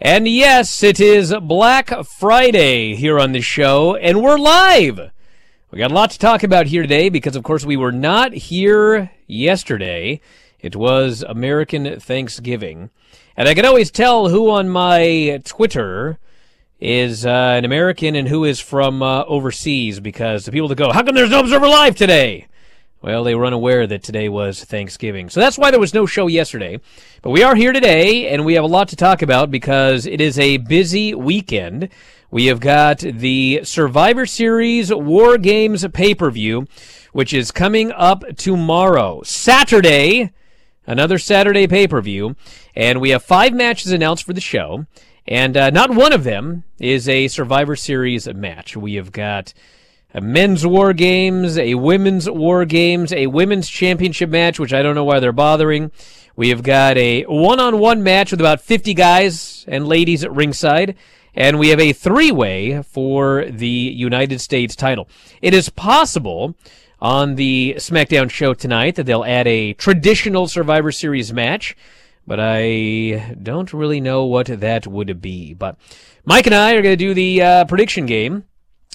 And yes, it is Black Friday here on the show, and we're live. We got a lot to talk about here today because, of course, we were not here yesterday. It was American Thanksgiving. And I can always tell who on my Twitter is uh, an American and who is from uh, overseas because the people that go, How come there's no Observer Live today? Well, they were unaware that today was Thanksgiving. So that's why there was no show yesterday. But we are here today, and we have a lot to talk about because it is a busy weekend. We have got the Survivor Series War Games pay per view, which is coming up tomorrow, Saturday. Another Saturday pay per view. And we have five matches announced for the show. And uh, not one of them is a Survivor Series match. We have got a men's war games, a women's war games, a women's championship match, which I don't know why they're bothering. We have got a one-on-one match with about 50 guys and ladies at ringside. And we have a three-way for the United States title. It is possible on the SmackDown show tonight that they'll add a traditional Survivor Series match, but I don't really know what that would be. But Mike and I are going to do the uh, prediction game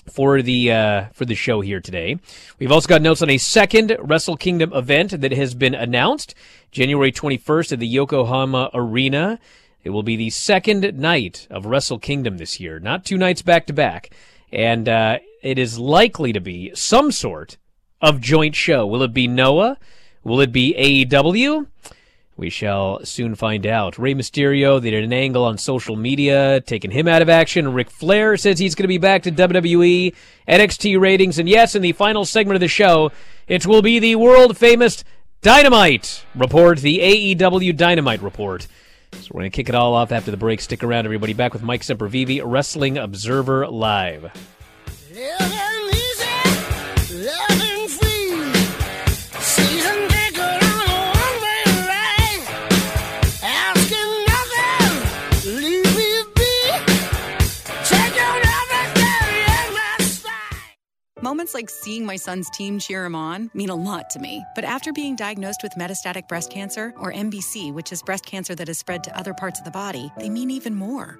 for the uh, for the show here today. We've also got notes on a second Wrestle Kingdom event that has been announced, January 21st at the Yokohama Arena. It will be the second night of Wrestle Kingdom this year, not two nights back to back, and uh, it is likely to be some sort of joint show. Will it be Noah? Will it be AEW? We shall soon find out. Rey Mysterio, they did an angle on social media, taking him out of action. Ric Flair says he's going to be back to WWE, NXT ratings, and yes, in the final segment of the show, it will be the world famous Dynamite report, the AEW Dynamite report. So we're going to kick it all off after the break. Stick around, everybody. Back with Mike Sempervive, Wrestling Observer Live. Moments like seeing my son's team cheer him on mean a lot to me. But after being diagnosed with metastatic breast cancer, or MBC, which is breast cancer that has spread to other parts of the body, they mean even more.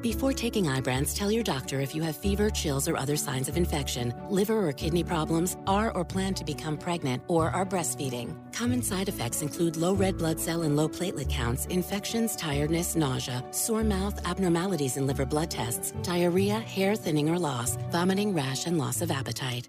Before taking Ibrance, tell your doctor if you have fever, chills, or other signs of infection, liver or kidney problems, are or plan to become pregnant, or are breastfeeding. Common side effects include low red blood cell and low platelet counts, infections, tiredness, nausea, sore mouth, abnormalities in liver blood tests, diarrhea, hair thinning or loss, vomiting, rash, and loss of appetite.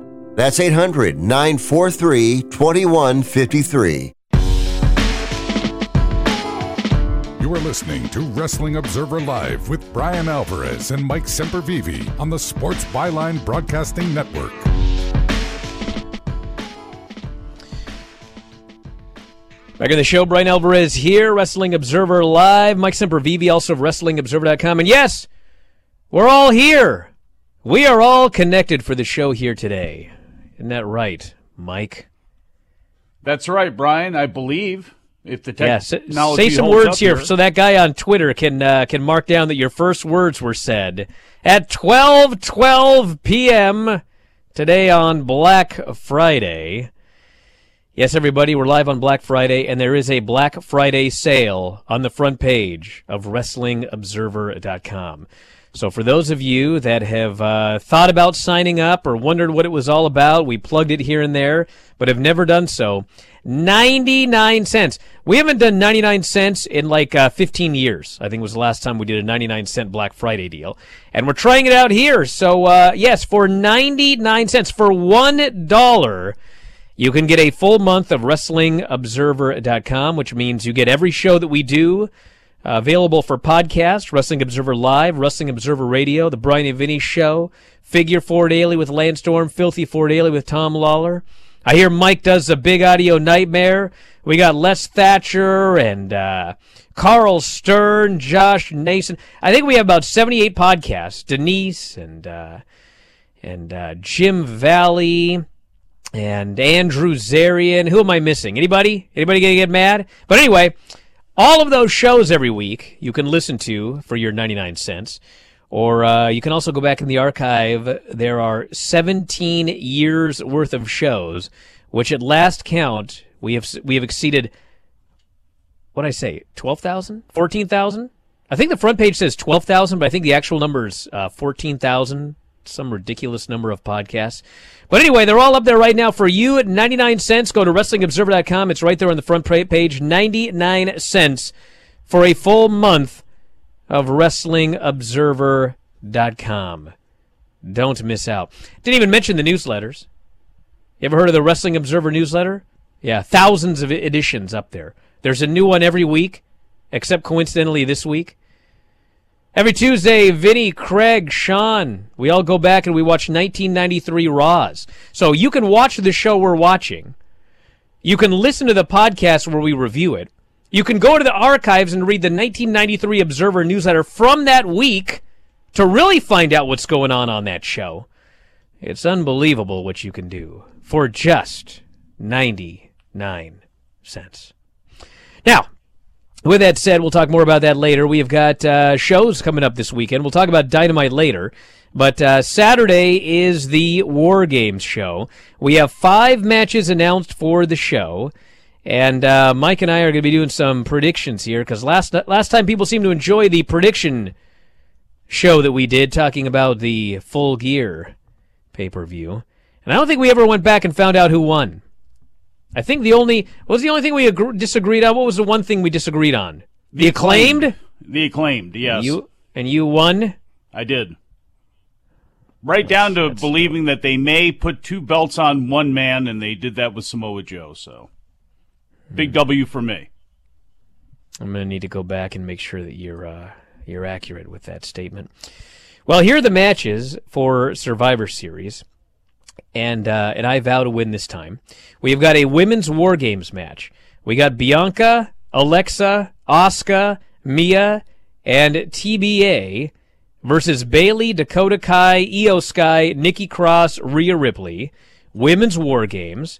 That's 800 943 2153. You are listening to Wrestling Observer Live with Bryan Alvarez and Mike Sempervive on the Sports Byline Broadcasting Network. Back in the show, Bryan Alvarez here, Wrestling Observer Live. Mike Sempervive, also of WrestlingObserver.com. And yes, we're all here. We are all connected for the show here today. Isn't that right, Mike? That's right, Bryan. I believe if the Yeah, technology s- say some words up here, so that guy on Twitter can uh, can mark down that your first words were said at 12:12 p.m. today on Black Friday. Yes, everybody, we're live on Black Friday, and there is a Black Friday sale on the front page of WrestlingObserver.com. So, for those of you that have uh, thought about signing up or wondered what it was all about, we plugged it here and there, but have never done so. 99 cents. We haven't done 99 cents in like uh, 15 years. I think was the last time we did a 99 cent Black Friday deal. And we're trying it out here. So, uh, yes, for 99 cents, for $1, you can get a full month of WrestlingObserver.com, which means you get every show that we do uh, available for podcast Wrestling Observer Live, Wrestling Observer Radio, The Bryan and Vinny Show, Figure Four Daily with Lance Storm, Filthy Four Daily with Tom Lawler. I hear Mike does a big audio nightmare. We got Les Thatcher and uh, Karl Stern, Josh Nason. I think we have about 78 podcasts. Denise and uh, and uh, Jim Valley and Andrew Zarian. Who am I missing? Anybody? Anybody gonna get mad? But anyway, all of those shows every week you can listen to for your 99 cents. Or uh, you can also go back in the archive. There are 17 years worth of shows, which at last count we have we have exceeded. What I say? 12,000? 14,000? I think the front page says 12,000, but I think the actual number is uh, 14,000. Some ridiculous number of podcasts. But anyway, they're all up there right now for you at 99 cents. Go to WrestlingObserver.com. It's right there on the front page. 99 cents for a full month of WrestlingObserver.com. Don't miss out. Didn't even mention the newsletters. You ever heard of the Wrestling Observer newsletter? Yeah, thousands of editions up there. There's a new one every week, except coincidentally this week. Every Tuesday, Vinny, Craig, Sean, we all go back and we watch 1993 Raws. So you can watch the show we're watching. You can listen to the podcast where we review it. You can go to the archives and read the 1993 Observer newsletter from that week to really find out what's going on on that show. It's unbelievable what you can do for just 99 cents. Now, with that said, we'll talk more about that later. We have got uh, shows coming up this weekend. We'll talk about Dynamite later. But uh, Saturday is the War Games show. We have five matches announced for the show. And uh, Mike and I are going to be doing some predictions here because last last time people seemed to enjoy the prediction show that we did talking about the Full Gear pay per view, and I don't think we ever went back and found out who won. I think the only what was the only thing we agree, disagreed on. What was the one thing we disagreed on? The, the acclaimed? acclaimed. The acclaimed. Yes. You and you won. I did. Right down to believing that they may put two belts on one man, and they did that with Samoa Joe. So Big W for me. I'm going to need to go back and make sure that you're uh, you're accurate with that statement. Well, here are the matches for Survivor Series, and uh, and I vow to win this time. We've got a women's War Games match. We got Bianca, Alexa, Asuka, Mia, and TBA versus Bayley, Dakota Kai, Iyo Sky, Nikki Cross, Rhea Ripley. Women's War Games.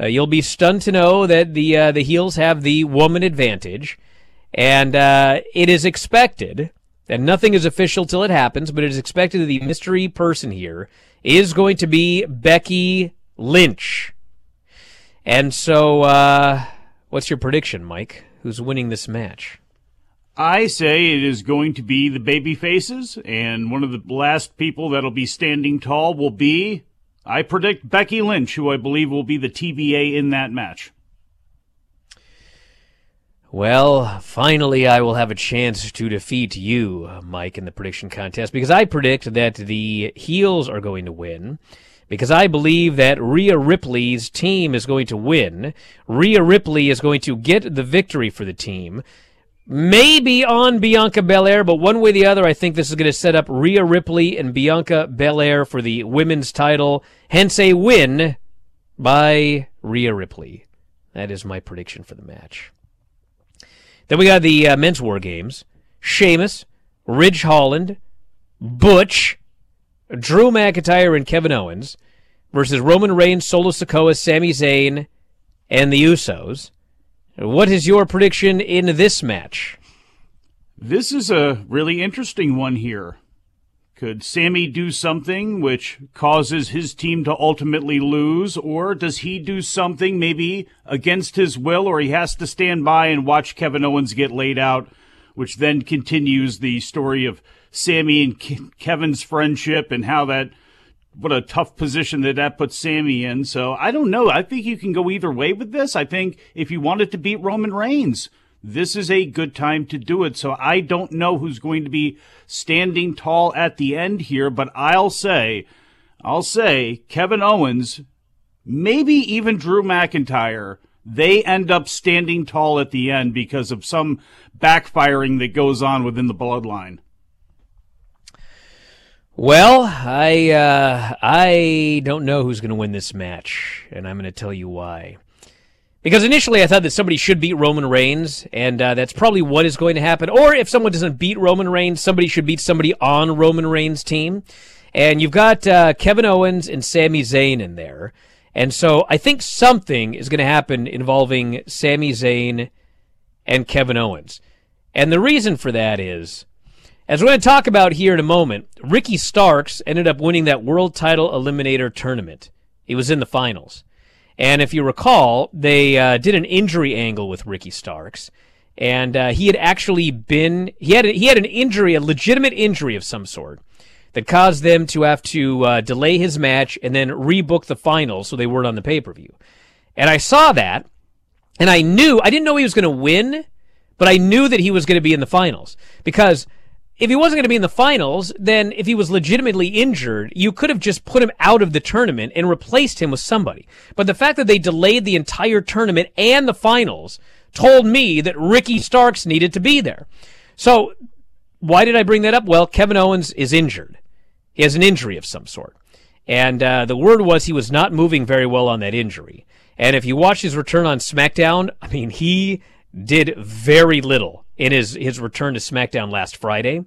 Uh, you'll be stunned to know that the uh, the heels have the woman advantage, and uh, it is expected that nothing is official till it happens, but it is expected that the mystery person here is going to be Becky Lynch. And so, uh, what's your prediction, Mike? Who's winning this match? I say it is going to be the baby faces, and one of the last people that'll be standing tall will be I predict Becky Lynch, who I believe will be the TBA in that match. Well, finally, I will have a chance to defeat you, Mike, in the prediction contest because I predict that the heels are going to win. Because I believe that Rhea Ripley's team is going to win. Rhea Ripley is going to get the victory for the team maybe on Bianca Belair, but one way or the other, I think this is going to set up Rhea Ripley and Bianca Belair for the women's title, hence a win by Rhea Ripley. That is my prediction for the match. Then we got the uh, men's war games. Sheamus, Ridge Holland, Butch, Drew McIntyre, and Kevin Owens versus Roman Reigns, Solo Sikoa, Sami Zayn, and the Usos. What is your prediction in this match? This is a really interesting one here. Could Sami do something which causes his team to ultimately lose, or does he do something maybe against his will, or he has to stand by and watch Kevin Owens get laid out, which then continues the story of Sami and Ke- Kevin's friendship and how that what a tough position that that puts Sami in. So I don't know. I think you can go either way with this. I think if you wanted to beat Roman Reigns, this is a good time to do it. So I don't know who's going to be standing tall at the end here, but I'll say, I'll say Kevin Owens, maybe even Drew McIntyre, they end up standing tall at the end because of some backfiring that goes on within the bloodline. Well, I uh, I don't know who's going to win this match, and I'm going to tell you why. Because initially I thought that somebody should beat Roman Reigns, and uh, that's probably what is going to happen. Or if someone doesn't beat Roman Reigns, somebody should beat somebody on Roman Reigns' team. And you've got uh, Kevin Owens and Sami Zayn in there. And so I think something is going to happen involving Sami Zayn and Kevin Owens. And the reason for that is as we're going to talk about here in a moment, Ricky Starks ended up winning that World Title Eliminator tournament. He was in the finals. And if you recall, they uh, did an injury angle with Ricky Starks. And uh, he had actually been, he had, a, he had an injury, a legitimate injury of some sort that caused them to have to uh, delay his match and then rebook the finals so they weren't on the pay per view. And I saw that, and I knew, I didn't know he was going to win, but I knew that he was going to be in the finals because if he wasn't going to be in the finals, then if he was legitimately injured, you could have just put him out of the tournament and replaced him with somebody. But the fact that they delayed the entire tournament and the finals told me that Ricky Starks needed to be there. So why did I bring that up? Well, Kevin Owens is injured. He has an injury of some sort. And uh, the word was he was not moving very well on that injury. And if you watch his return on SmackDown, I mean, he did very little in his, his return to SmackDown last Friday.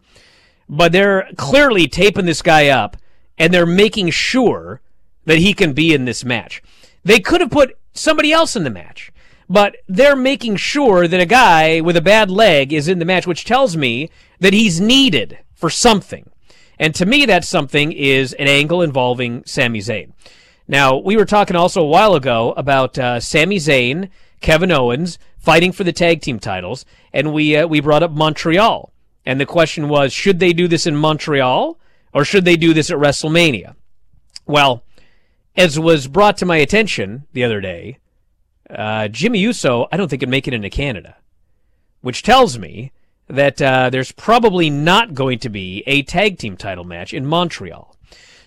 But they're clearly taping this guy up and they're making sure that he can be in this match. They could have put somebody else in the match. but they're making sure that a guy with a bad leg is in the match, which tells me that he's needed for something. And to me, that something is an angle involving Sami Zayn. Now, we were talking also a while ago about uh, Sami Zayn, Kevin Owens fighting for the tag team titles, and we uh, we brought up Montreal, and the question was, should they do this in Montreal or should they do this at WrestleMania? Well, as was brought to my attention the other day, uh, Jimmy Uso, I don't think, can make it into Canada, which tells me that uh, there's probably not going to be a tag team title match in Montreal.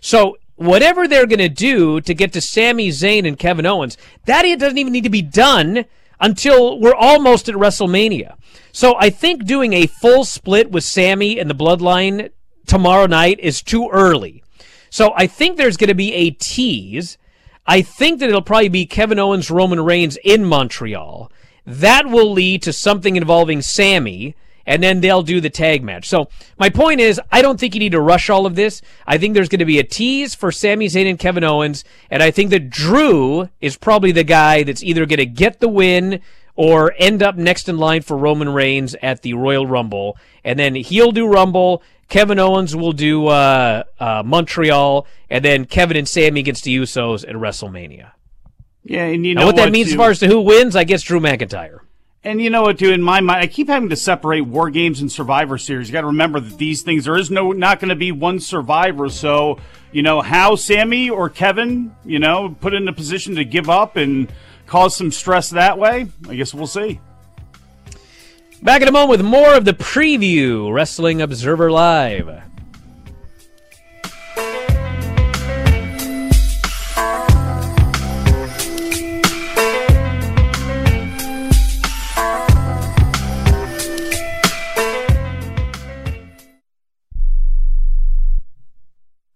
So whatever they're going to do to get to Sami Zayn and Kevin Owens, that doesn't even need to be done until we're almost at WrestleMania. So I think doing a full split with Sami and the Bloodline tomorrow night is too early. So I think there's going to be a tease. I think that it'll probably be Kevin Owens, Roman Reigns in Montreal. That will lead to something involving Sami and then they'll do the tag match. So my point is, I don't think you need to rush all of this. I think there's going to be a tease for Sami Zayn and Kevin Owens, and I think that Drew is probably the guy that's either going to get the win or end up next in line for Roman Reigns at the Royal Rumble, and then he'll do Rumble. Kevin Owens will do uh, uh, Montreal, and then Kevin and Sami against the Usos at WrestleMania. Yeah, and you know what, what that means as far as to who wins, I guess Drew McIntyre. And you know what, dude? In my mind, I keep having to separate War Games and Survivor Series. You got to remember that these things there is no not going to be one survivor. So you know how Sami or Kevin, you know, put in a position to give up and cause some stress that way. I guess we'll see. Back in a moment with more of the preview Wrestling Observer Live.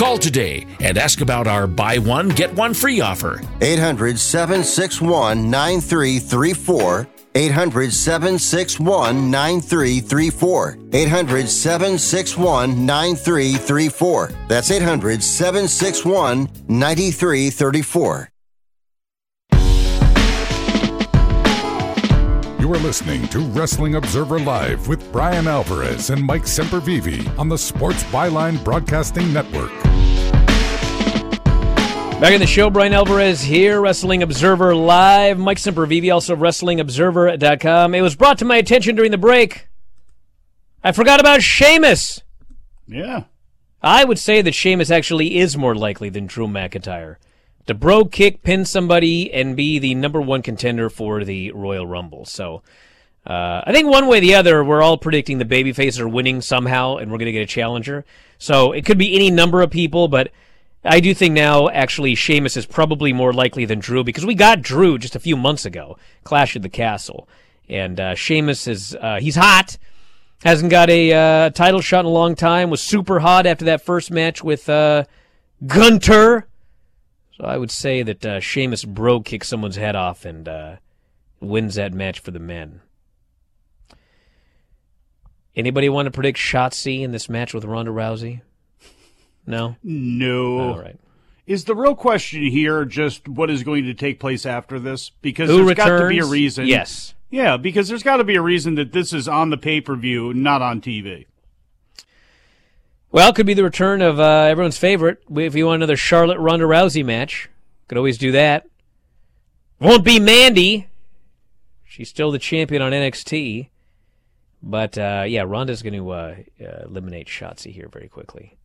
Call today and ask about our buy one, get one free offer. 800 761 9334. 800 761 9334. 800 761 9334. That's 800 761 9334. You are listening to Wrestling Observer Live with Bryan Alvarez and Mike Sempervive on the Sports Byline Broadcasting Network. Back in the show, Bryan Alvarez here, Wrestling Observer Live. Mike Sempervive, also WrestlingObserver.com. It was brought to my attention during the break. I forgot about Sheamus. Yeah. I would say that Sheamus actually is more likely than Drew McIntyre to bro kick, pin somebody, and be the number one contender for the Royal Rumble. So uh, I think one way or the other, we're all predicting the babyface are winning somehow, and we're going to get a challenger. So it could be any number of people, but I do think now actually Sheamus is probably more likely than Drew because we got Drew just a few months ago, Clash of the Castle. And uh, Sheamus is uh, he's hot. Hasn't got a uh, title shot in a long time. Was super hot after that first match with uh, Gunther. So I would say that uh, Sheamus bro kicks someone's head off and uh, wins that match for the men. Anybody want to predict Shotzi in this match with Ronda Rousey? No. No. All right. Is the real question here just what is going to take place after this? Because Who there's got to be a reason. Yes. Yeah, because there's got to be a reason that this is on the pay per view, not on TV. Well, it could be the return of uh, everyone's favorite. If you want another Charlotte Ronda Rousey match, could always do that. Won't be Mandy. She's still the champion on NXT. But uh, yeah, Ronda's going to uh, uh, eliminate Shotzi here very quickly.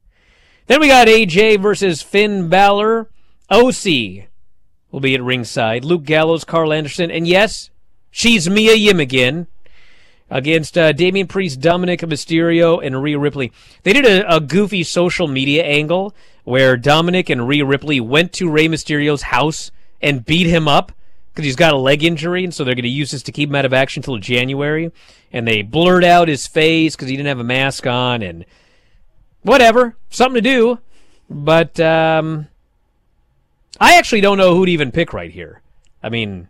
Then we got AJ versus Finn Balor. OC will be at ringside. Luke Gallows, Karl Anderson, and yes, she's Mia Yim again against uh, Damian Priest, Dominik Mysterio, and Rhea Ripley. They did a, a goofy social media angle where Dominik and Rhea Ripley went to Rey Mysterio's house and beat him up because he's got a leg injury, and so they're going to use this to keep him out of action until January. And they blurred out his face because he didn't have a mask on, and whatever, something to do. But um, I actually don't know who to even pick right here. I mean,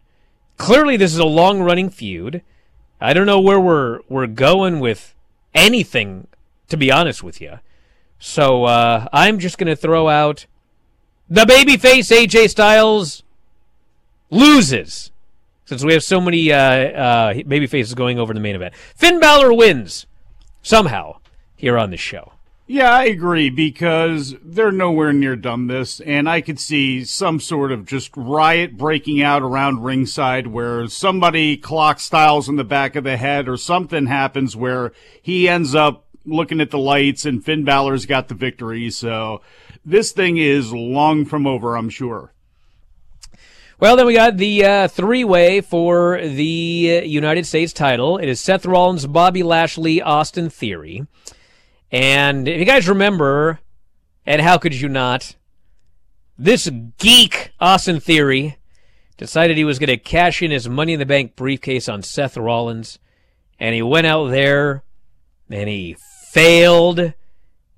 clearly this is a long running feud. I don't know where we're we're going with anything, to be honest with you. So uh, I'm just to throw out the babyface AJ Styles loses, since we have so many uh, uh, babyfaces going over in the main event. Finn Balor wins somehow here on the show. Yeah, I agree because they're nowhere near done this, and I could see some sort of just riot breaking out around ringside where somebody clock Styles in the back of the head or something happens where he ends up looking at the lights and Finn Balor's got the victory. So this thing is long from over, I'm sure. Well, then we got the uh, three way for the uh, United States title. It is Seth Rollins, Bobby Lashley, Austin Theory. And if you guys remember, and how could you not, this geek, Austin Theory, decided he was going to cash in his Money in the Bank briefcase on Seth Rollins. And he went out there and he failed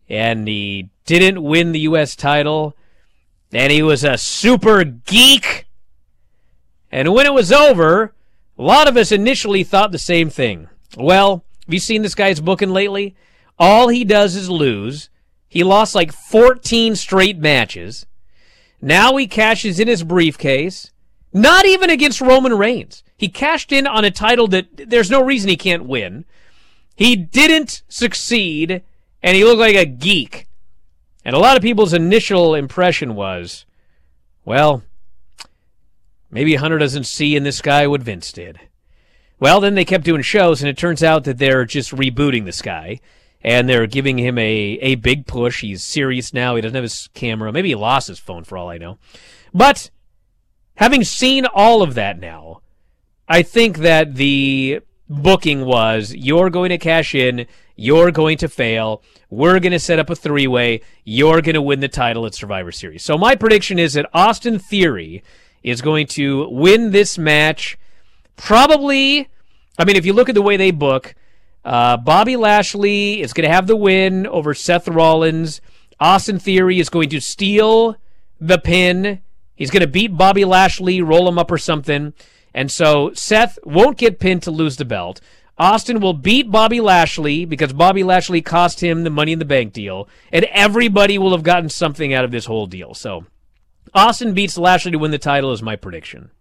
and he didn't win the U.S. title. And he was a super geek. And when it was over, a lot of us initially thought the same thing. Well, have you seen this guy's booking lately? All he does is lose. He lost like 14 straight matches. Now he cashes in his briefcase. Not even against Roman Reigns. He cashed in on a title that there's no reason he can't win. He didn't succeed, and he looked like a geek. And a lot of people's initial impression was, well, maybe Hunter doesn't see in this guy what Vince did. Well, then they kept doing shows, and it turns out that they're just rebooting this guy and they're giving him a, a big push. He's serious now. He doesn't have his camera. Maybe he lost his phone for all I know. But having seen all of that now, I think that the booking was you're going to cash in, you're going to fail, we're going to set up a three way, you're going to win the title at Survivor Series. So my prediction is that Austin Theory is going to win this match. Probably, I mean, if you look at the way they book, uh, Bobby Lashley is going to have the win over Seth Rollins. Austin Theory is going to steal the pin. He's going to beat Bobby Lashley, roll him up or something. And so Seth won't get pinned to lose the belt. Austin will beat Bobby Lashley because Bobby Lashley cost him the Money in the Bank deal. And everybody will have gotten something out of this whole deal. So Austin beats Lashley to win the title is my prediction.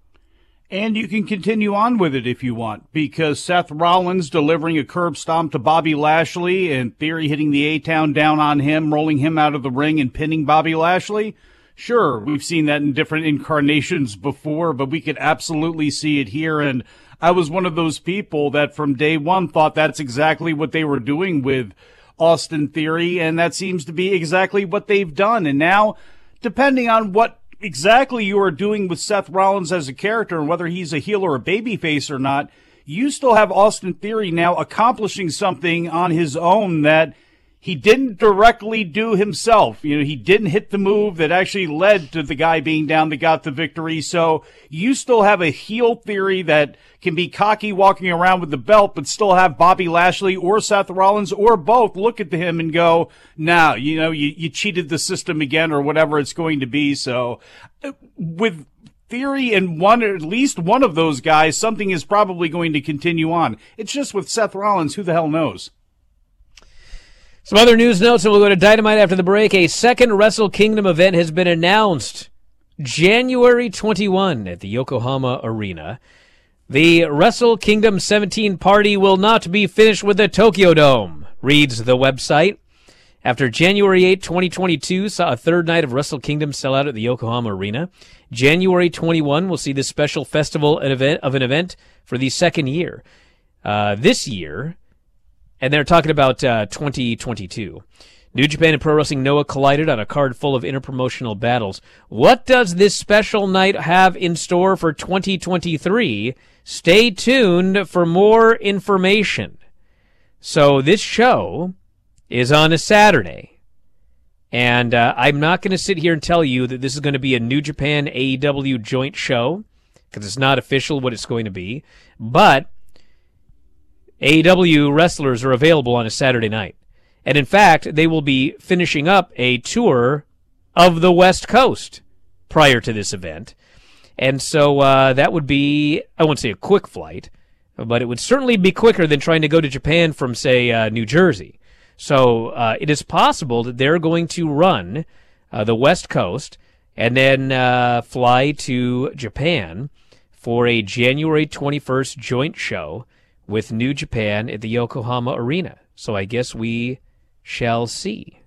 And you can continue on with it if you want, because Seth Rollins delivering a curb stomp to Bobby Lashley and Theory hitting the A Town down on him, rolling him out of the ring and pinning Bobby Lashley. Sure, we've seen that in different incarnations before, but we could absolutely see it here. And I was one of those people that from day one thought that's exactly what they were doing with Austin Theory. And that seems to be exactly what they've done. And now, depending on what exactly you are doing with Seth Rollins as a character and whether he's a heel or a babyface or not, you still have Austin Theory now accomplishing something on his own that he didn't directly do himself. You know, he didn't hit the move that actually led to the guy being down that got the victory. So you still have a heel theory that can be cocky walking around with the belt, but still have Bobby Lashley or Seth Rollins or both look at him and go, now, you know, you, you cheated the system again or whatever it's going to be. So uh, with theory and one, at least one of those guys, something is probably going to continue on. It's just with Seth Rollins, who the hell knows? Some other news notes, and we'll go to Dynamite after the break. A second Wrestle Kingdom event has been announced January 21 at the Yokohama Arena. The Wrestle Kingdom 17 party will not be finished with the Tokyo Dome, reads the website. After January 8, 2022 saw a third night of Wrestle Kingdom sell out at the Yokohama Arena, January 21 will see this special festival of an event for the second year. Uh, this year, and they're talking about uh, 2022. New Japan and Pro Wrestling Noah collided on a card full of interpromotional battles. What does this special night have in store for 2023? Stay tuned for more information. So this show is on a Saturday. And uh, I'm not going to sit here and tell you that this is going to be a New Japan AEW joint show because it's not official what it's going to be. But AEW wrestlers are available on a Saturday night. And in fact, they will be finishing up a tour of the West Coast prior to this event. And so uh, that would be, I won't say a quick flight, but it would certainly be quicker than trying to go to Japan from, say, uh, New Jersey. So uh, it is possible that they're going to run uh, the West Coast and then uh, fly to Japan for a January 21st joint show with New Japan at the Yokohama Arena. So I guess we shall see.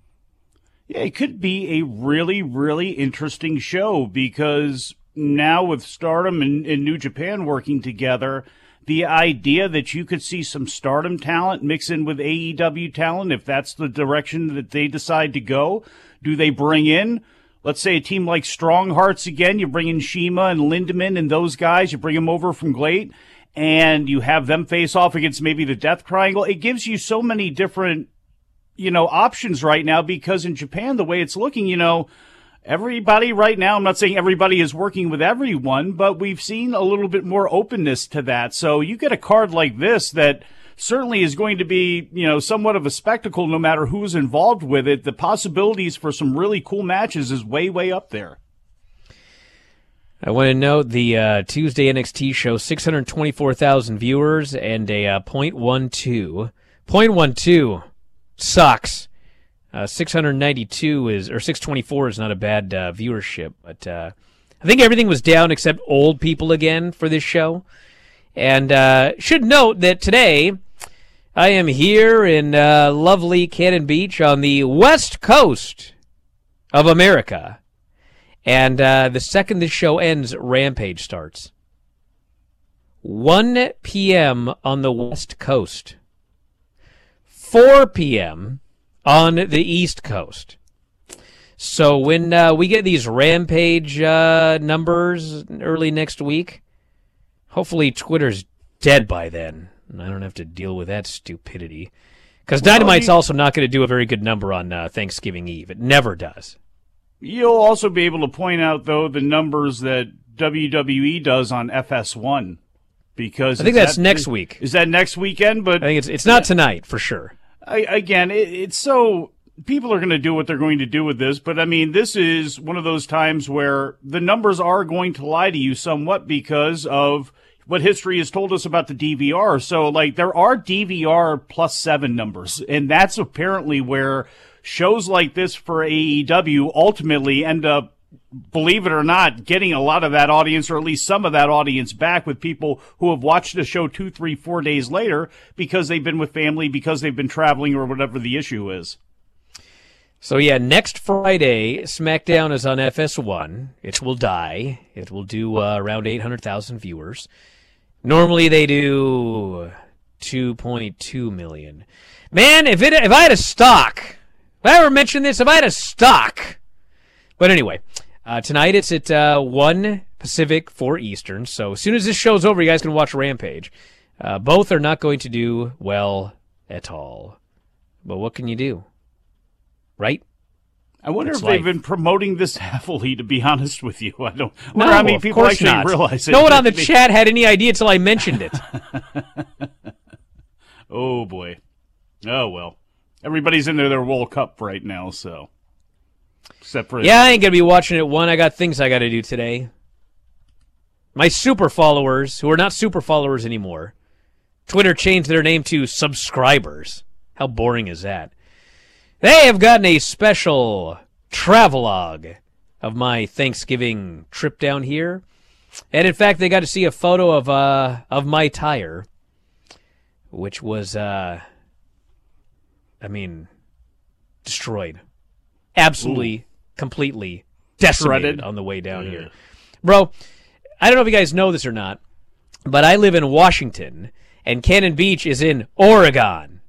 Yeah, it could be a really, really interesting show because now with Stardom and, and, New Japan working together, the idea that you could see some Stardom talent mix in with AEW talent, if that's the direction that they decide to go, do they bring in, let's say, a team like Strong Hearts again? You bring in CIMA and Lindaman and those guys, you bring them over from GLEAT and you have them face off against maybe the Death Triangle. It gives you so many different, you know, options right now because in Japan, the way it's looking, you know, everybody right now, I'm not saying everybody is working with everyone, but we've seen a little bit more openness to that. So you get a card like this that certainly is going to be, you know, somewhat of a spectacle no matter who's involved with it. The possibilities for some really cool matches is way, way up there. I want to note the uh, Tuesday NXT show 624,000 viewers and a uh, 0.12. 0.12 sucks. Uh, 692 is or 624 is not a bad uh, viewership, but uh, I think everything was down except old people again for this show. And uh, should note that today I am here in uh, lovely Cannon Beach on the west coast of America and uh, the second this show ends, Rampage starts. 1 p.m. on the West Coast. 4 p.m. on the East Coast. So when uh, we get these Rampage uh, numbers early next week, hopefully Twitter's dead by then. I don't have to deal with that stupidity. Because Dynamite's also not going to do a very good number on uh, Thanksgiving Eve. It never does. You'll also be able to point out, though, the numbers that WWE does on FS1 because I think that's that, next week. Is that next weekend? But I think it's it's not tonight for sure. I, again, it, it's so people are going to do what they're going to do with this, but I mean, this is one of those times where the numbers are going to lie to you somewhat because of what history has told us about the DVR. So, like, there are DVR plus seven numbers, and that's apparently where shows like this for AEW ultimately end up believe it or not, getting a lot of that audience, or at least some of that audience back with people who have watched the show two, three, four days later because they've been with family, because they've been traveling, or whatever the issue is. So, yeah, next Friday, SmackDown is on FS1. It will die. It will do uh, around 800,000 viewers. Normally they do 2.2 million. Man, if it if I had a stock have I ever mentioned this? Have I had a stock? But anyway, uh, tonight it's at uh, 1 Pacific, 4 Eastern. So as soon as this show's over, you guys can watch Rampage. Uh, both are not going to do well at all. But what can you do? right? I wonder It's if they've been promoting this heavily. To be honest with you, I don't. I No, how many people actually not. realize it. No one on the chat had any idea until I mentioned it. Oh boy. Oh well. Everybody's in into their World Cup right now, so except for yeah, I ain't gonna be watching it. One, I got things I got to do today. My super followers, who are not super followers anymore, Twitter changed their name to subscribers. How boring is that? They have gotten a special travelogue of my Thanksgiving trip down here, and in fact, they got to see a photo of uh of my tire, which was uh, I mean, destroyed, absolutely, completely decimated Shredded? on the way down Yeah. here, bro. I don't know if you guys know this or not, but I live in Washington, and Cannon Beach is in Oregon.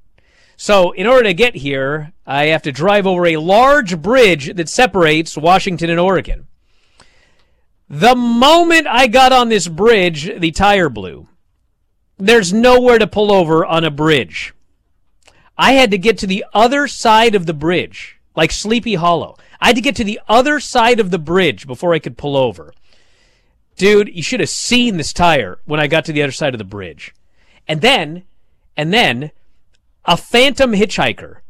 So, in order to get here, I have to drive over a large bridge that separates Washington and Oregon. The moment I got on this bridge, the tire blew. There's nowhere to pull over on a bridge. I had to get to the other side of the bridge, like Sleepy Hollow. I had to get to the other side of the bridge before I could pull over. Dude, you should have seen this tire when I got to the other side of the bridge. And then, and then, a phantom hitchhiker,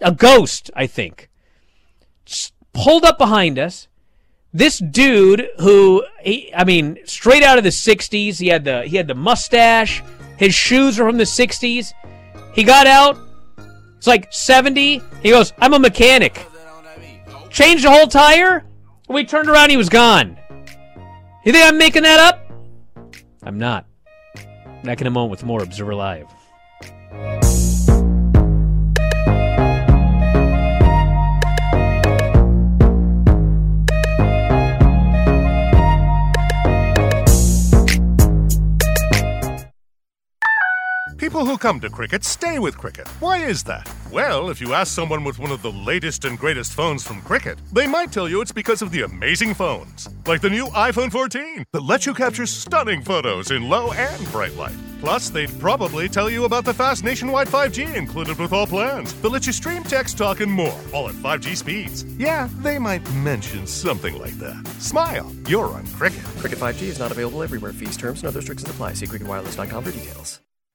a ghost, I think, pulled up behind us. This dude, who he, I mean, straight out of the '60s, he had the he had the mustache. His shoes were from the '60s. He got out. It's like 70. He goes, "I'm a mechanic." Changed the whole tire. We turned around. He was gone. You think I'm making that up? I'm not. Back in a moment with more Observer Live. People who come to cricket stay with cricket. Why is that? Well, if you ask someone with one of the latest and greatest phones from cricket, they might tell you it's because of the amazing phones. Like the new iPhone 14 that lets you capture stunning photos in low and bright light. Plus, they'd probably tell you about the fast nationwide 5G included with all plans that lets you stream text, talk, and more, all at 5G speeds. Yeah, they might mention something like that. Smile, you're on cricket. Cricket 5G is not available everywhere. Fees, terms, and other restrictions apply. See cricketwireless.com for details.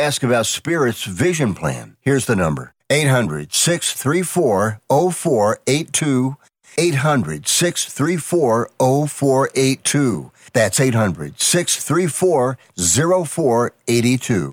ask about Spirit's vision plan. Here's the number 800 634 0482. 800 634 0482. That's 800 634 0482.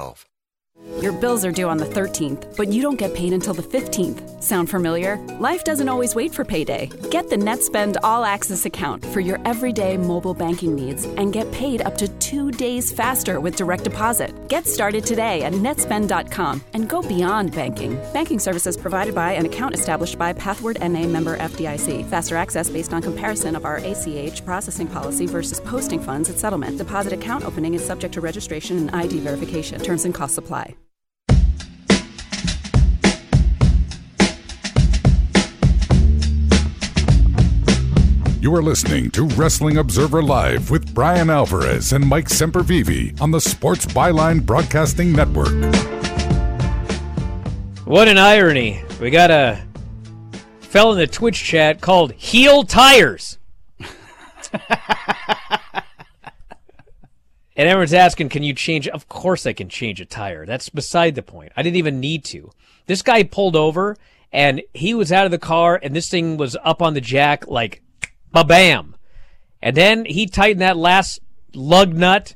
Your bills are due on the 13th, but you don't get paid until the 15th. Sound familiar? Life doesn't always wait for payday. Get the NetSpend All Access account for your everyday mobile banking needs and get paid up to two days faster with direct deposit. Get started today at netspend.com and go beyond banking. Banking services provided by an account established by Pathward NA member FDIC. Faster access based on comparison of our ACH processing policy versus posting funds at settlement. Deposit account opening is subject to registration and ID verification. Terms and costs apply. You are listening to Wrestling Observer Live with Bryan Alvarez and Mike Sempervive on the Sports Byline Broadcasting Network. What an irony. We got a fell in the Twitch chat called Heel Tires. and everyone's asking, can you change? Of course I can change a tire. That's beside the point. I didn't even need to. This guy pulled over and he was out of the car and this thing was up on the jack like ba bam. And then he tightened that last lug nut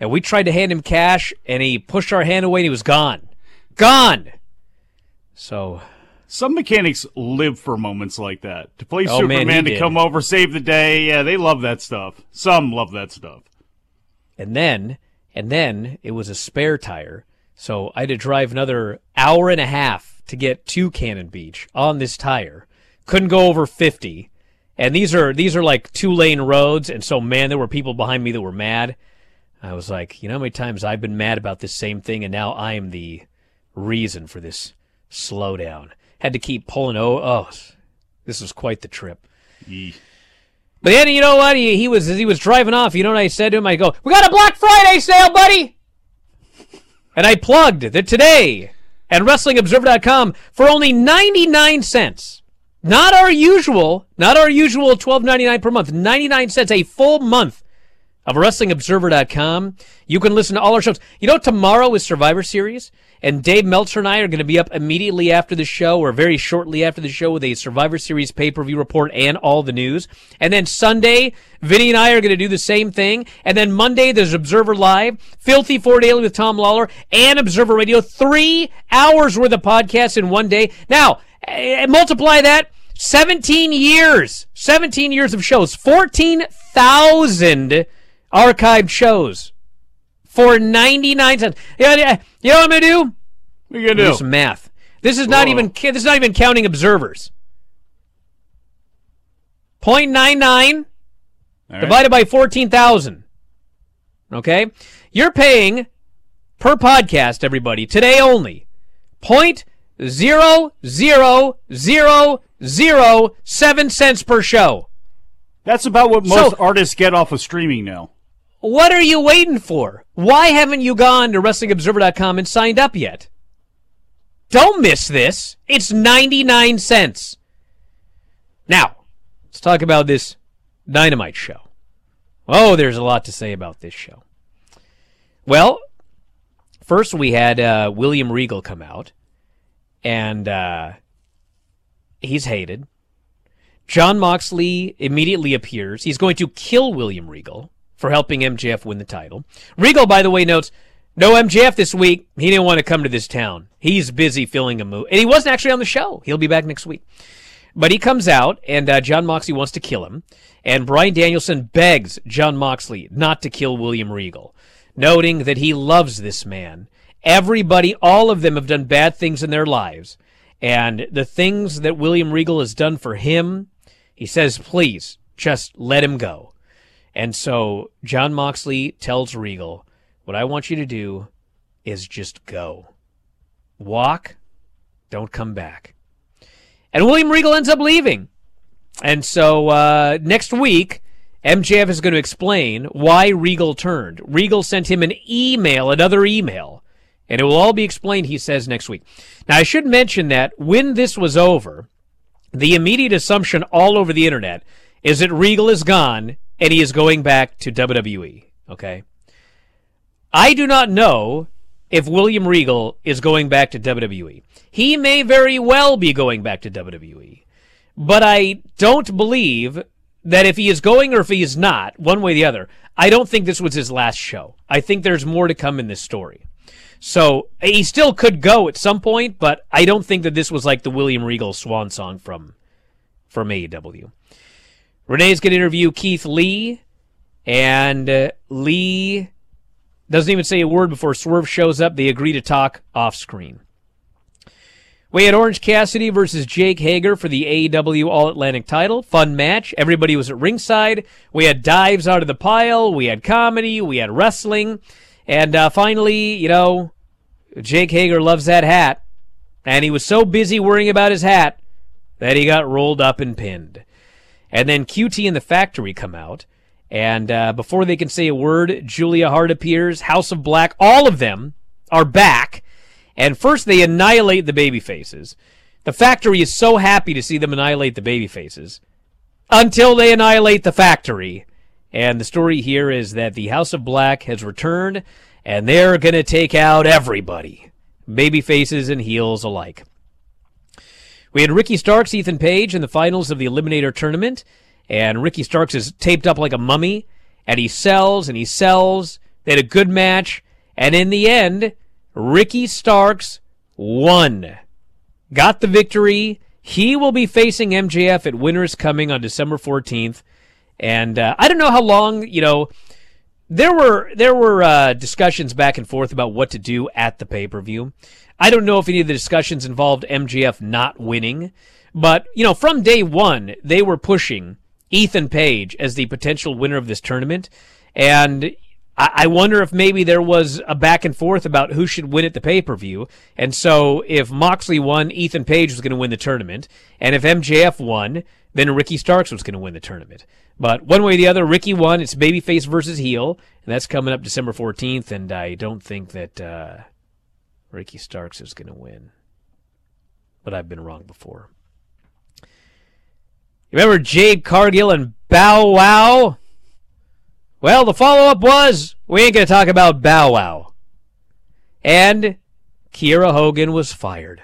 and we tried to hand him cash and he pushed our hand away and he was gone. Gone. So some mechanics live for moments like that. To play Oh, Superman he to did. come over, save the day. Yeah, they love that stuff. Some love that stuff. And then, and then it was a spare tire. So I had to drive another hour and a half to get to Cannon Beach on this tire. Couldn't go over 50. And these are, these are like two lane roads. And so, man, there were people behind me that were mad. I was like, you know how many times I've been mad about this same thing and now I am the reason for this slowdown. Had to keep pulling, oh, oh, this was quite the trip. But then you know what? He, he was as he was driving off. You know what I said to him? I go, "We got a Black Friday sale, buddy." And I plugged that today at WrestlingObserver.com for only ninety nine cents. Not our usual, not our usual twelve ninety nine per month. Ninety nine cents a full month of WrestlingObserver.com. You can listen to all our shows. You know, tomorrow is Survivor Series, and Dave Meltzer and I are going to be up immediately after the show, or very shortly after the show, with a Survivor Series pay per view report and all the news. And then Sunday, Vinny and I are going to do the same thing. And then Monday, there's Observer Live, Filthy Four Daily with Tom Lawler, and Observer Radio. Three hours worth of podcasts in one day. Now, Eh, multiply that. 17 years, 17 years of shows, 14,000 archived shows for 99 cents. You know, eh, you know what I'm going to do? What you gonna do? some math. This is not even this is not even counting observers. 0.99 right. divided by 14,000. Okay? You're paying per podcast everybody today only point zero zero zero zero seven cents per show. That's about what most So- artists get off of streaming now. What are you waiting for? Why haven't you gone to WrestlingObserver.com and signed up yet? Don't miss this. It's 99 cents. Now, let's talk about this Dynamite show. Oh, there's a lot to say about this show. Well, first we had uh, William Regal come out, and uh, he's hated. Jon Moxley immediately appears. He's going to kill William Regal for helping MJF win the title. Regal, by the way, notes no MJF this week. He didn't want to come to this town. He's busy filling a movie. And he wasn't actually on the show. He'll be back next week. But he comes out, and uh, Jon Moxley wants to kill him. And Bryan Danielson begs Jon Moxley not to kill William Regal, noting that he loves this man. Everybody, all of them have done bad things in their lives. And the things that William Regal has done for him, he says, please, just let him go. And so Jon Moxley tells Regal, what I want you to do is just go. Walk, don't come back. And William Regal ends up leaving. And so uh, next week, MJF is going to explain why Regal turned. Regal sent him an email, another email, and it will all be explained, he says, next week. Now, I should mention that when this was over, the immediate assumption all over the internet is that Regal is gone and he is going back to WWE. Okay? I do not know if William Regal is going back to WWE. He may very well be going back to WWE. But I don't believe that if he is going or if he is not, one way or the other, I don't think this was his last show. I think there's more to come in this story. So he still could go at some point, but I don't think that this was like the William Regal swan song from from AEW. Renee's going to interview Keith Lee, and uh, Lee doesn't even say a word before Swerve shows up. They agree to talk off screen. We had Orange Cassidy versus Jake Hager for the AEW All Atlantic title. Fun match. Everybody was at ringside. We had dives out of the pile. We had comedy. We had wrestling. And uh, finally, you know, Jake Hager loves that hat. And he was so busy worrying about his hat that he got rolled up and pinned. And then QT and the Factory come out. And uh, before they can say a word, Julia Hart appears. House of Black, all of them are back. And first they annihilate the baby faces. The factory is so happy to see them annihilate the baby faces until they annihilate the factory. And the story here is that the House of Black has returned and they're going to take out everybody, baby faces and heels alike. We had Ricky Starks, Ethan Page in the finals of the Eliminator tournament, and Ricky Starks is taped up like a mummy, and he sells and he sells. They had a good match, and in the end, Ricky Starks won. Got the victory. He will be facing MJF at Winners Coming on December 14th. And uh, I don't know how long, you know, there were there were uh, discussions back and forth about what to do at the pay-per-view. I don't know if any of the discussions involved MJF not winning, but you know, from day 1, they were pushing Ethan Page as the potential winner of this tournament. And I wonder if maybe there was a back and forth about who should win at the pay per view. And so if Moxley won, Ethan Page was going to win the tournament. And if MJF won, then Ricky Starks was going to win the tournament. But one way or the other, Ricky won. It's babyface versus heel. And that's coming up December 14th. And I don't think that uh, Ricky Starks is going to win. But I've been wrong before. Remember Jade Cargill and Bow Wow? Well, the follow up was we ain't going to talk about Bow Wow. And Kiera Hogan was fired.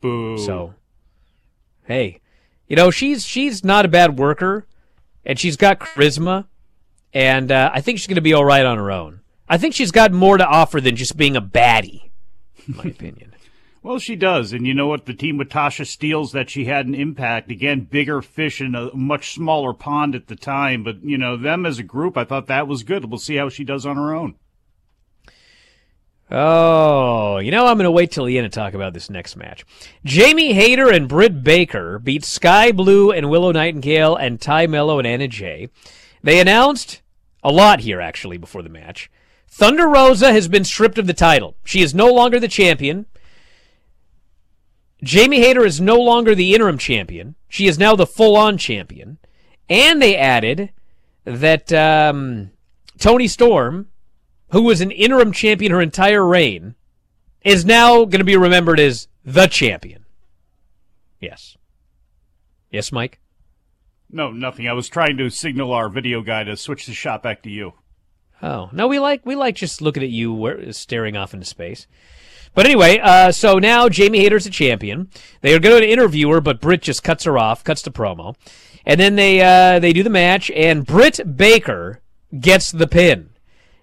Boo. So, hey, you know she's she's not a bad worker, and she's got charisma, and uh, I think she's going to be all right on her own. I think she's got more to offer than just being a baddie, in my opinion. Well, she does. And you know what? The team with Tasha Steelz that she had an impact. Again, bigger fish in a much smaller pond at the time. But, you know, them as a group, I thought that was good. We'll see how she does on her own. Oh, you know, I'm going to wait till the end to talk about this next match. Jamie Hayter and Britt Baker beat Skye Blue and Willow Nightingale and Tay Melo and Anna Jay. They announced a lot here, actually, before the match. Thunder Rosa has been stripped of the title. She is no longer the champion. Jamie Hayter is no longer the interim champion. She is now the full on champion. And they added that um, Toni Storm, who was an interim champion her entire reign, is now going to be remembered as the champion. Yes. Yes, Mike? No, nothing. I was trying to signal our video guy to switch the shot back to you. Oh no, we like we like just looking at you staring off into space. But anyway, uh, so now Jamie Hayter's a champion. They are going to interview her, but Britt just cuts her off, cuts the promo, and then they uh, they do the match, and Britt Baker gets the pin.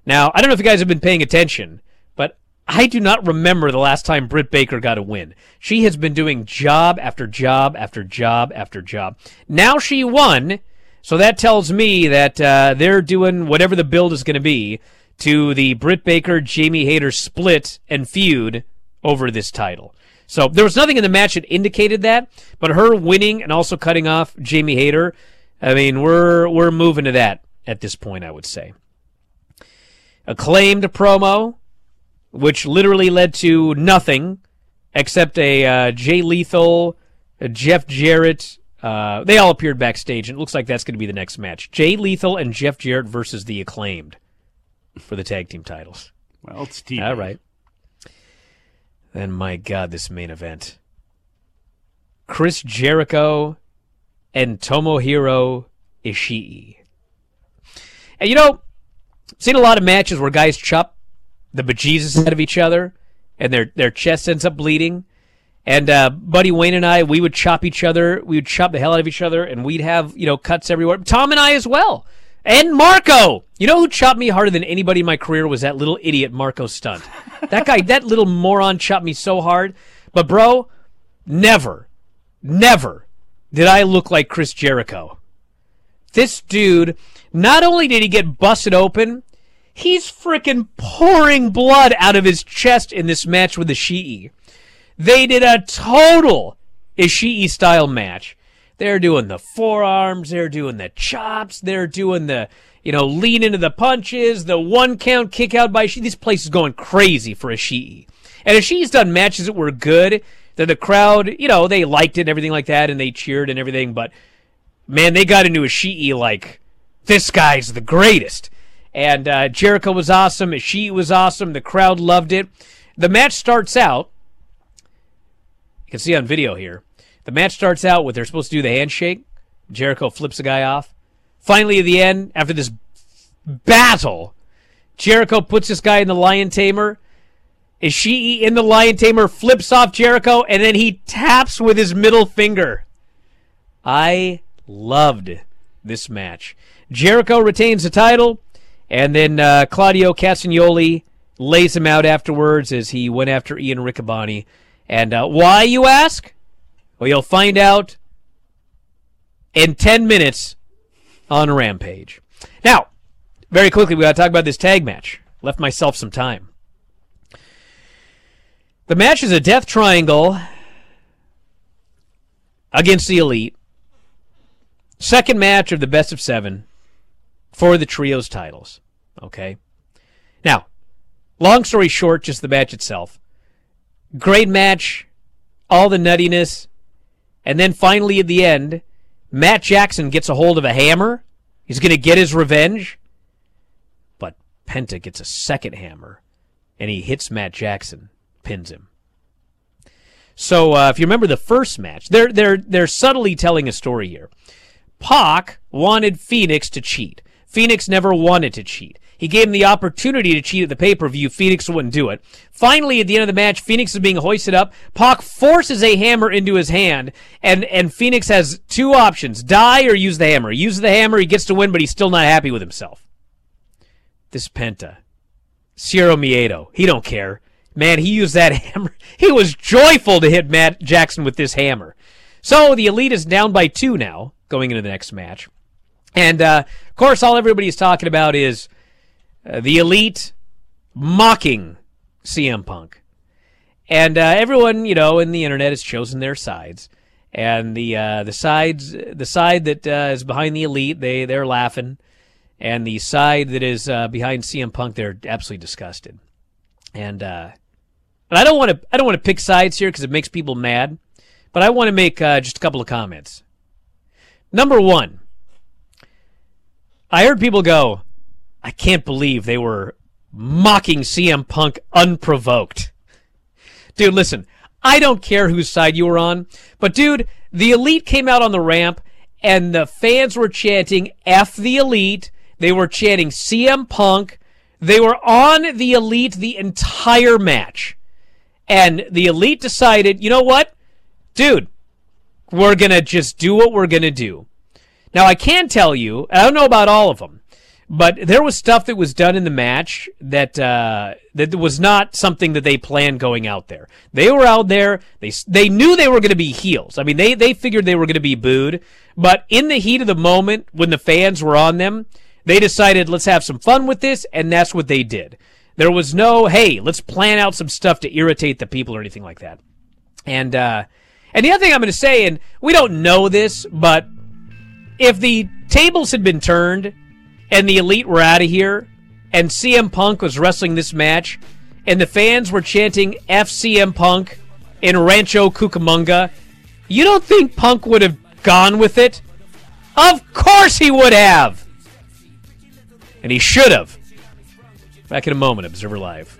Now I don't know if you guys have been paying attention, but I do not remember the last time Britt Baker got a win. She has been doing job after job after job after job. Now she won, so that tells me that uh, they're doing whatever the build is going to be to the Britt Baker Jamie Hayter split and feud over this title. So there was nothing in the match that indicated that, but her winning and also cutting off Jamie Hayter, I mean, we're we're moving to that at this point, I would say. Acclaimed promo, which literally led to nothing except a uh, Jay Lethal, a Jeff Jarrett. Uh, they all appeared backstage, and it looks like that's going to be the next match. Jay Lethal and Jeff Jarrett versus the Acclaimed for the tag team titles. Well, it's TV. All right. Then, my God, this main event. Chris Jericho and Tomohiro Ishii. And you know, seen a lot of matches where guys chop the bejesus out of each other and their, their chest ends up bleeding. And uh, Buddy Wayne and I, we would chop each other. We would chop the hell out of each other, and we'd have you know cuts everywhere. Tom and I as well. And Marco! You know who chopped me harder than anybody in my career was that little idiot Marco Stunt. that guy, that little moron chopped me so hard. But bro, never, never did I look like Chris Jericho. This dude, not only did he get busted open, he's freaking pouring blood out of his chest in this match with the Ishii. They did a total Ishii style match. They're doing the forearms, they're doing the chops, they're doing the, you know, lean into the punches, the one count kick out by Ishii. This place is going crazy for Ishii. And Ishii's done matches that were good, that the crowd, you know, they liked it and everything like that, and they cheered and everything, but man, they got into Ishii like, this guy's the greatest. And uh, Jericho was awesome, Ishii was awesome, the crowd loved it. The match starts out, you can see on video here, the match starts out with they're supposed to do the handshake. Jericho flips a guy off. Finally, at the end, after this battle, Jericho puts this guy in the lion tamer. Ishii in the lion tamer flips off Jericho, and then he taps with his middle finger. I loved this match. Jericho retains the title, and then uh, Claudio Castagnoli lays him out afterwards as he went after Ian Riccaboni. And uh, why, you ask? Well, you'll find out in 10 minutes on Rampage. Now, very quickly, we got to talk about this tag match. Left myself some time. The match is a death triangle against the Elite. Second match of the best of seven for the trios titles. Okay. Now, long story short, just the match itself. Great match, all the nuttiness, and then finally at the end, Matt Jackson gets a hold of a hammer. He's going to get his revenge. But Penta gets a second hammer, and he hits Matt Jackson, pins him. So uh, if you remember the first match, they're they're they're subtly telling a story here. Pac wanted Phoenix to cheat. Phoenix never wanted to cheat. He gave him the opportunity to cheat at the pay per view. Phoenix wouldn't do it. Finally, at the end of the match, Phoenix is being hoisted up. Pac forces a hammer into his hand, and, and Phoenix has two options die or use the hammer. He uses the hammer, he gets to win, but he's still not happy with himself. This Penta. Cero Miedo. He don't care. Man, he used that hammer. He was joyful to hit Matt Jackson with this hammer. So the Elite is down by two now, going into the next match. And, uh, of course, all everybody is talking about is uh, the Elite mocking CM Punk. And uh, everyone, you know, in the internet has chosen their sides. And the uh, the sides the side that uh, is behind the elite, they they're laughing, and the side that is uh, behind CM Punk, they're absolutely disgusted. And and I don't want to I don't want to pick sides here because it makes people mad, but I want to make just a couple of comments. Number one, I heard people go, I can't believe they were mocking CM Punk unprovoked. Dude, listen, I don't care whose side you were on, but dude, the Elite came out on the ramp and the fans were chanting F the Elite. They were chanting CM Punk. They were on the Elite the entire match. And the Elite decided, you know what? Dude, we're going to just do what we're going to do. Now, I can tell you, I don't know about all of them, but there was stuff that was done in the match that uh, that was not something that they planned going out there. They were out there. They they knew they were going to be heels. I mean, they they figured they were going to be booed. But in the heat of the moment, when the fans were on them, they decided let's have some fun with this, and that's what they did. There was no hey, let's plan out some stuff to irritate the people or anything like that. And uh, and the other thing I'm going to say, and we don't know this, but if the tables had been turned and the elite were out of here and CM Punk was wrestling this match and the fans were chanting FCM Punk in Rancho Cucamonga, you don't think Punk would have gone with it? Of course he would have! And he should have. Back in a moment, Observer Live.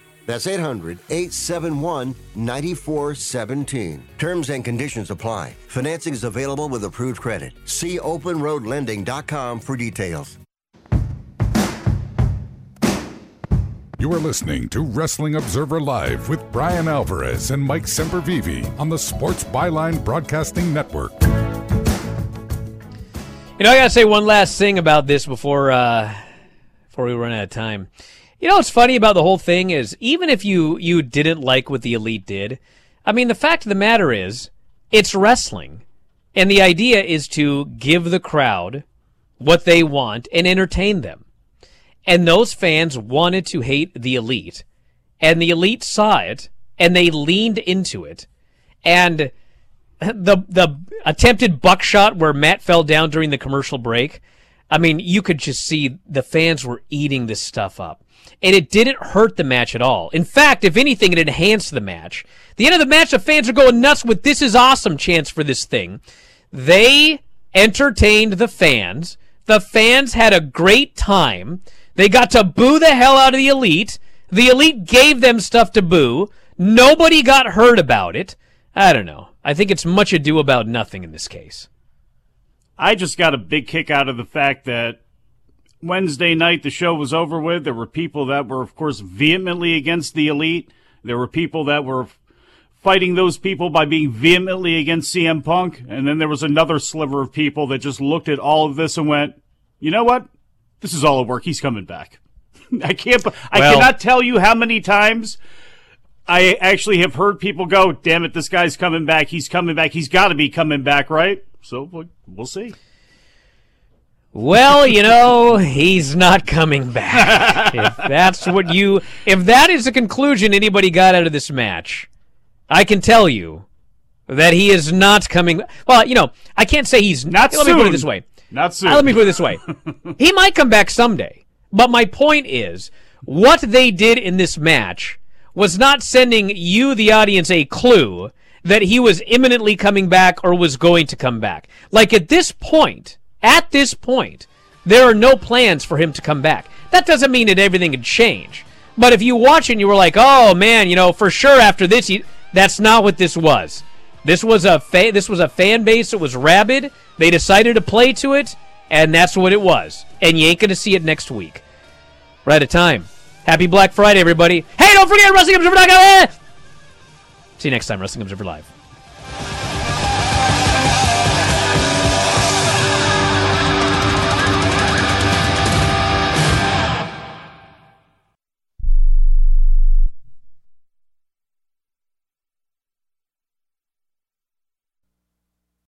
That's 800 871 9417. Terms and conditions apply. Financing is available with approved credit. See openroadlending.com for details. You are listening to Wrestling Observer Live with Bryan Alvarez and Mike Sempervive on the Sports Byline Broadcasting Network. You know, I gotta say one last thing about this before uh, before we run out of time. You know what's funny about the whole thing is even if you you didn't like what the elite did, I mean the fact of the matter is it's wrestling. And the idea is to give the crowd what they want and entertain them. And those fans wanted to hate the elite. And the elite saw it and they leaned into it. And the the attempted buckshot where Matt fell down during the commercial break, I mean, you could just see the fans were eating this stuff up and it didn't hurt the match at all. In fact, if anything, it enhanced the match. The end of the match, the fans are going nuts with "This is awesome" chance for this thing. They entertained the fans. The fans had a great time. They got to boo the hell out of the elite. The elite gave them stuff to boo. Nobody got hurt about it. I don't know. I think it's much ado about nothing in this case. I just got a big kick out of the fact that Wednesday night the show was over with. There were people that were, of course, vehemently against the elite. There were people that were fighting those people by being vehemently against CM Punk. And then there was another sliver of people that just looked at all of this and went, you know what? This is all a work. He's coming back. I can't, I well, cannot tell you how many times I actually have heard people go, damn it, this guy's coming back. He's coming back. He's got to be coming back, right? So we'll see. Well, you know, he's not coming back. if that's what you, if that is the conclusion anybody got out of this match, I can tell you that he is not coming. Well, you know, I can't say he's not. Let soon. me put it this way. Not soon. Uh, let me put it this way. he might come back someday. But my point is, what they did in this match was not sending you, the audience, a clue that he was imminently coming back or was going to come back. Like at this point, at this point, there are no plans for him to come back. That doesn't mean that everything could change. But if you watch and you were like, "Oh man, you know, for sure after this," he, that's not what this was. This was a fa- this was a fan base that was rabid. They decided to play to it, and that's what it was. And you ain't gonna see it next week. Out of time. Happy Black Friday, everybody. Hey, don't forget WrestlingObserver.com. See you next time, Wrestling Observer Live.